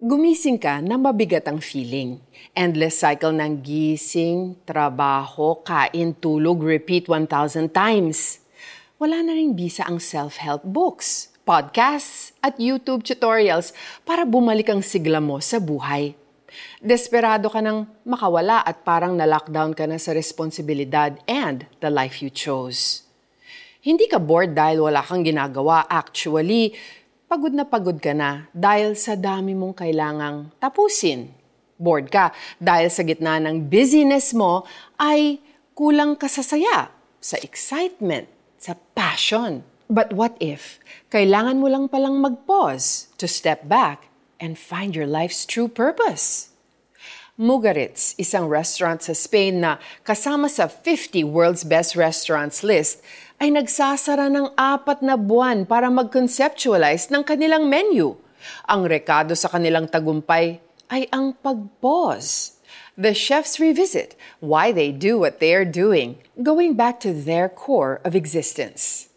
Gumising ka na mabigat ang feeling. Endless cycle ng gising, trabaho, kain, tulog, repeat 1,000 times. Wala na rin bisa ang self-help books, podcasts, at YouTube tutorials para bumalik ang sigla mo sa buhay. Desperado ka nang makawala at parang na-lockdown ka na sa responsibilidad and the life you chose. Hindi ka bored dahil wala kang ginagawa. Actually, pagod na pagod ka na dahil sa dami mong kailangang tapusin. Bored ka dahil sa gitna ng busyness mo ay kulang ka sa saya, sa excitement, sa passion. But what if kailangan mo lang palang mag-pause to step back and find your life's true purpose? Mugaritz, isang restaurant sa Spain na kasama sa 50 World's Best Restaurants list, ay nagsasara ng apat na buwan para mag-conceptualize ng kanilang menu. Ang rekado sa kanilang tagumpay ay ang pag-pause. The chefs revisit why they do what they are doing, going back to their core of existence.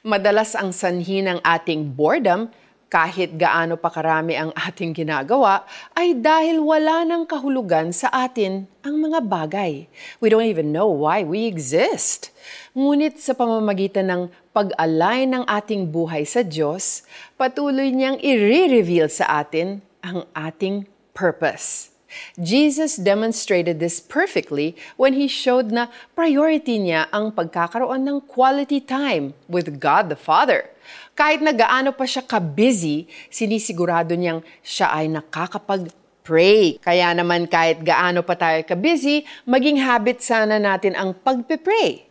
Madalas ang sanhi ng ating boredom kahit gaano pa karami ang ating ginagawa, ay dahil wala ng kahulugan sa atin ang mga bagay. We don't even know why we exist. Ngunit sa pamamagitan ng pag-align ng ating buhay sa Diyos, patuloy niyang i-reveal sa atin ang ating purpose. Jesus demonstrated this perfectly when he showed na priority niya ang pagkakaroon ng quality time with God the Father. Kahit na gaano pa siya ka-busy, sinisigurado niyang siya ay nakakapag-pray. Kaya naman kahit gaano pa tayo ka-busy, maging habit sana natin ang pagpe-pray,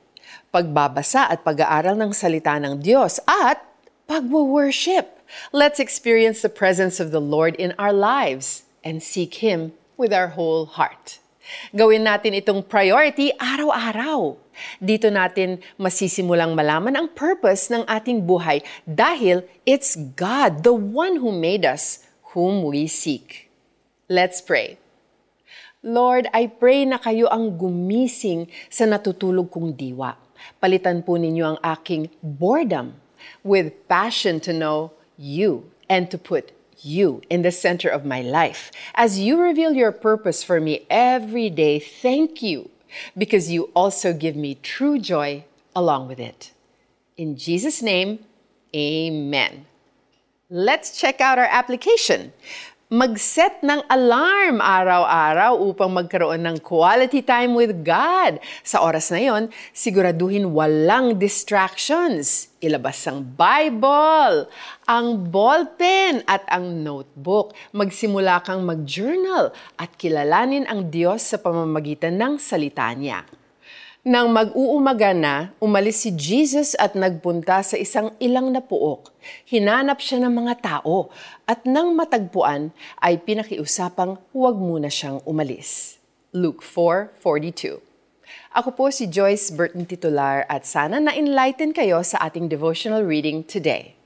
pagbabasa at pag-aaral ng salita ng Diyos at pagwo-worship. Let's experience the presence of the Lord in our lives and seek Him with our whole heart. Gawin natin itong priority araw-araw. Dito natin masisimulang malaman ang purpose ng ating buhay dahil it's God, the one who made us, whom we seek. Let's pray. Lord, I pray na kayo ang gumising sa natutulog kong diwa. Palitan po ninyo ang aking boredom with passion to know you and to put you in the center of my life. As you reveal your purpose for me every day, thank you because you also give me true joy along with it. In Jesus' name, amen. Let's check out our application. Mag-set ng alarm araw-araw upang magkaroon ng quality time with God. Sa oras na yon, siguraduhin walang distractions. Ilabas ang Bible, ang ballpen at ang notebook. Magsimula kang mag-journal at kilalanin ang Diyos sa pamamagitan ng salita niya. Nang mag-uumaga na, umalis si Jesus at nagpunta sa isang ilang na puok. Hinanap siya ng mga tao at nang matagpuan ay pinakiusapang huwag muna siyang umalis. Luke 4.42 Ako po si Joyce Burton Titular at sana na-enlighten kayo sa ating devotional reading today.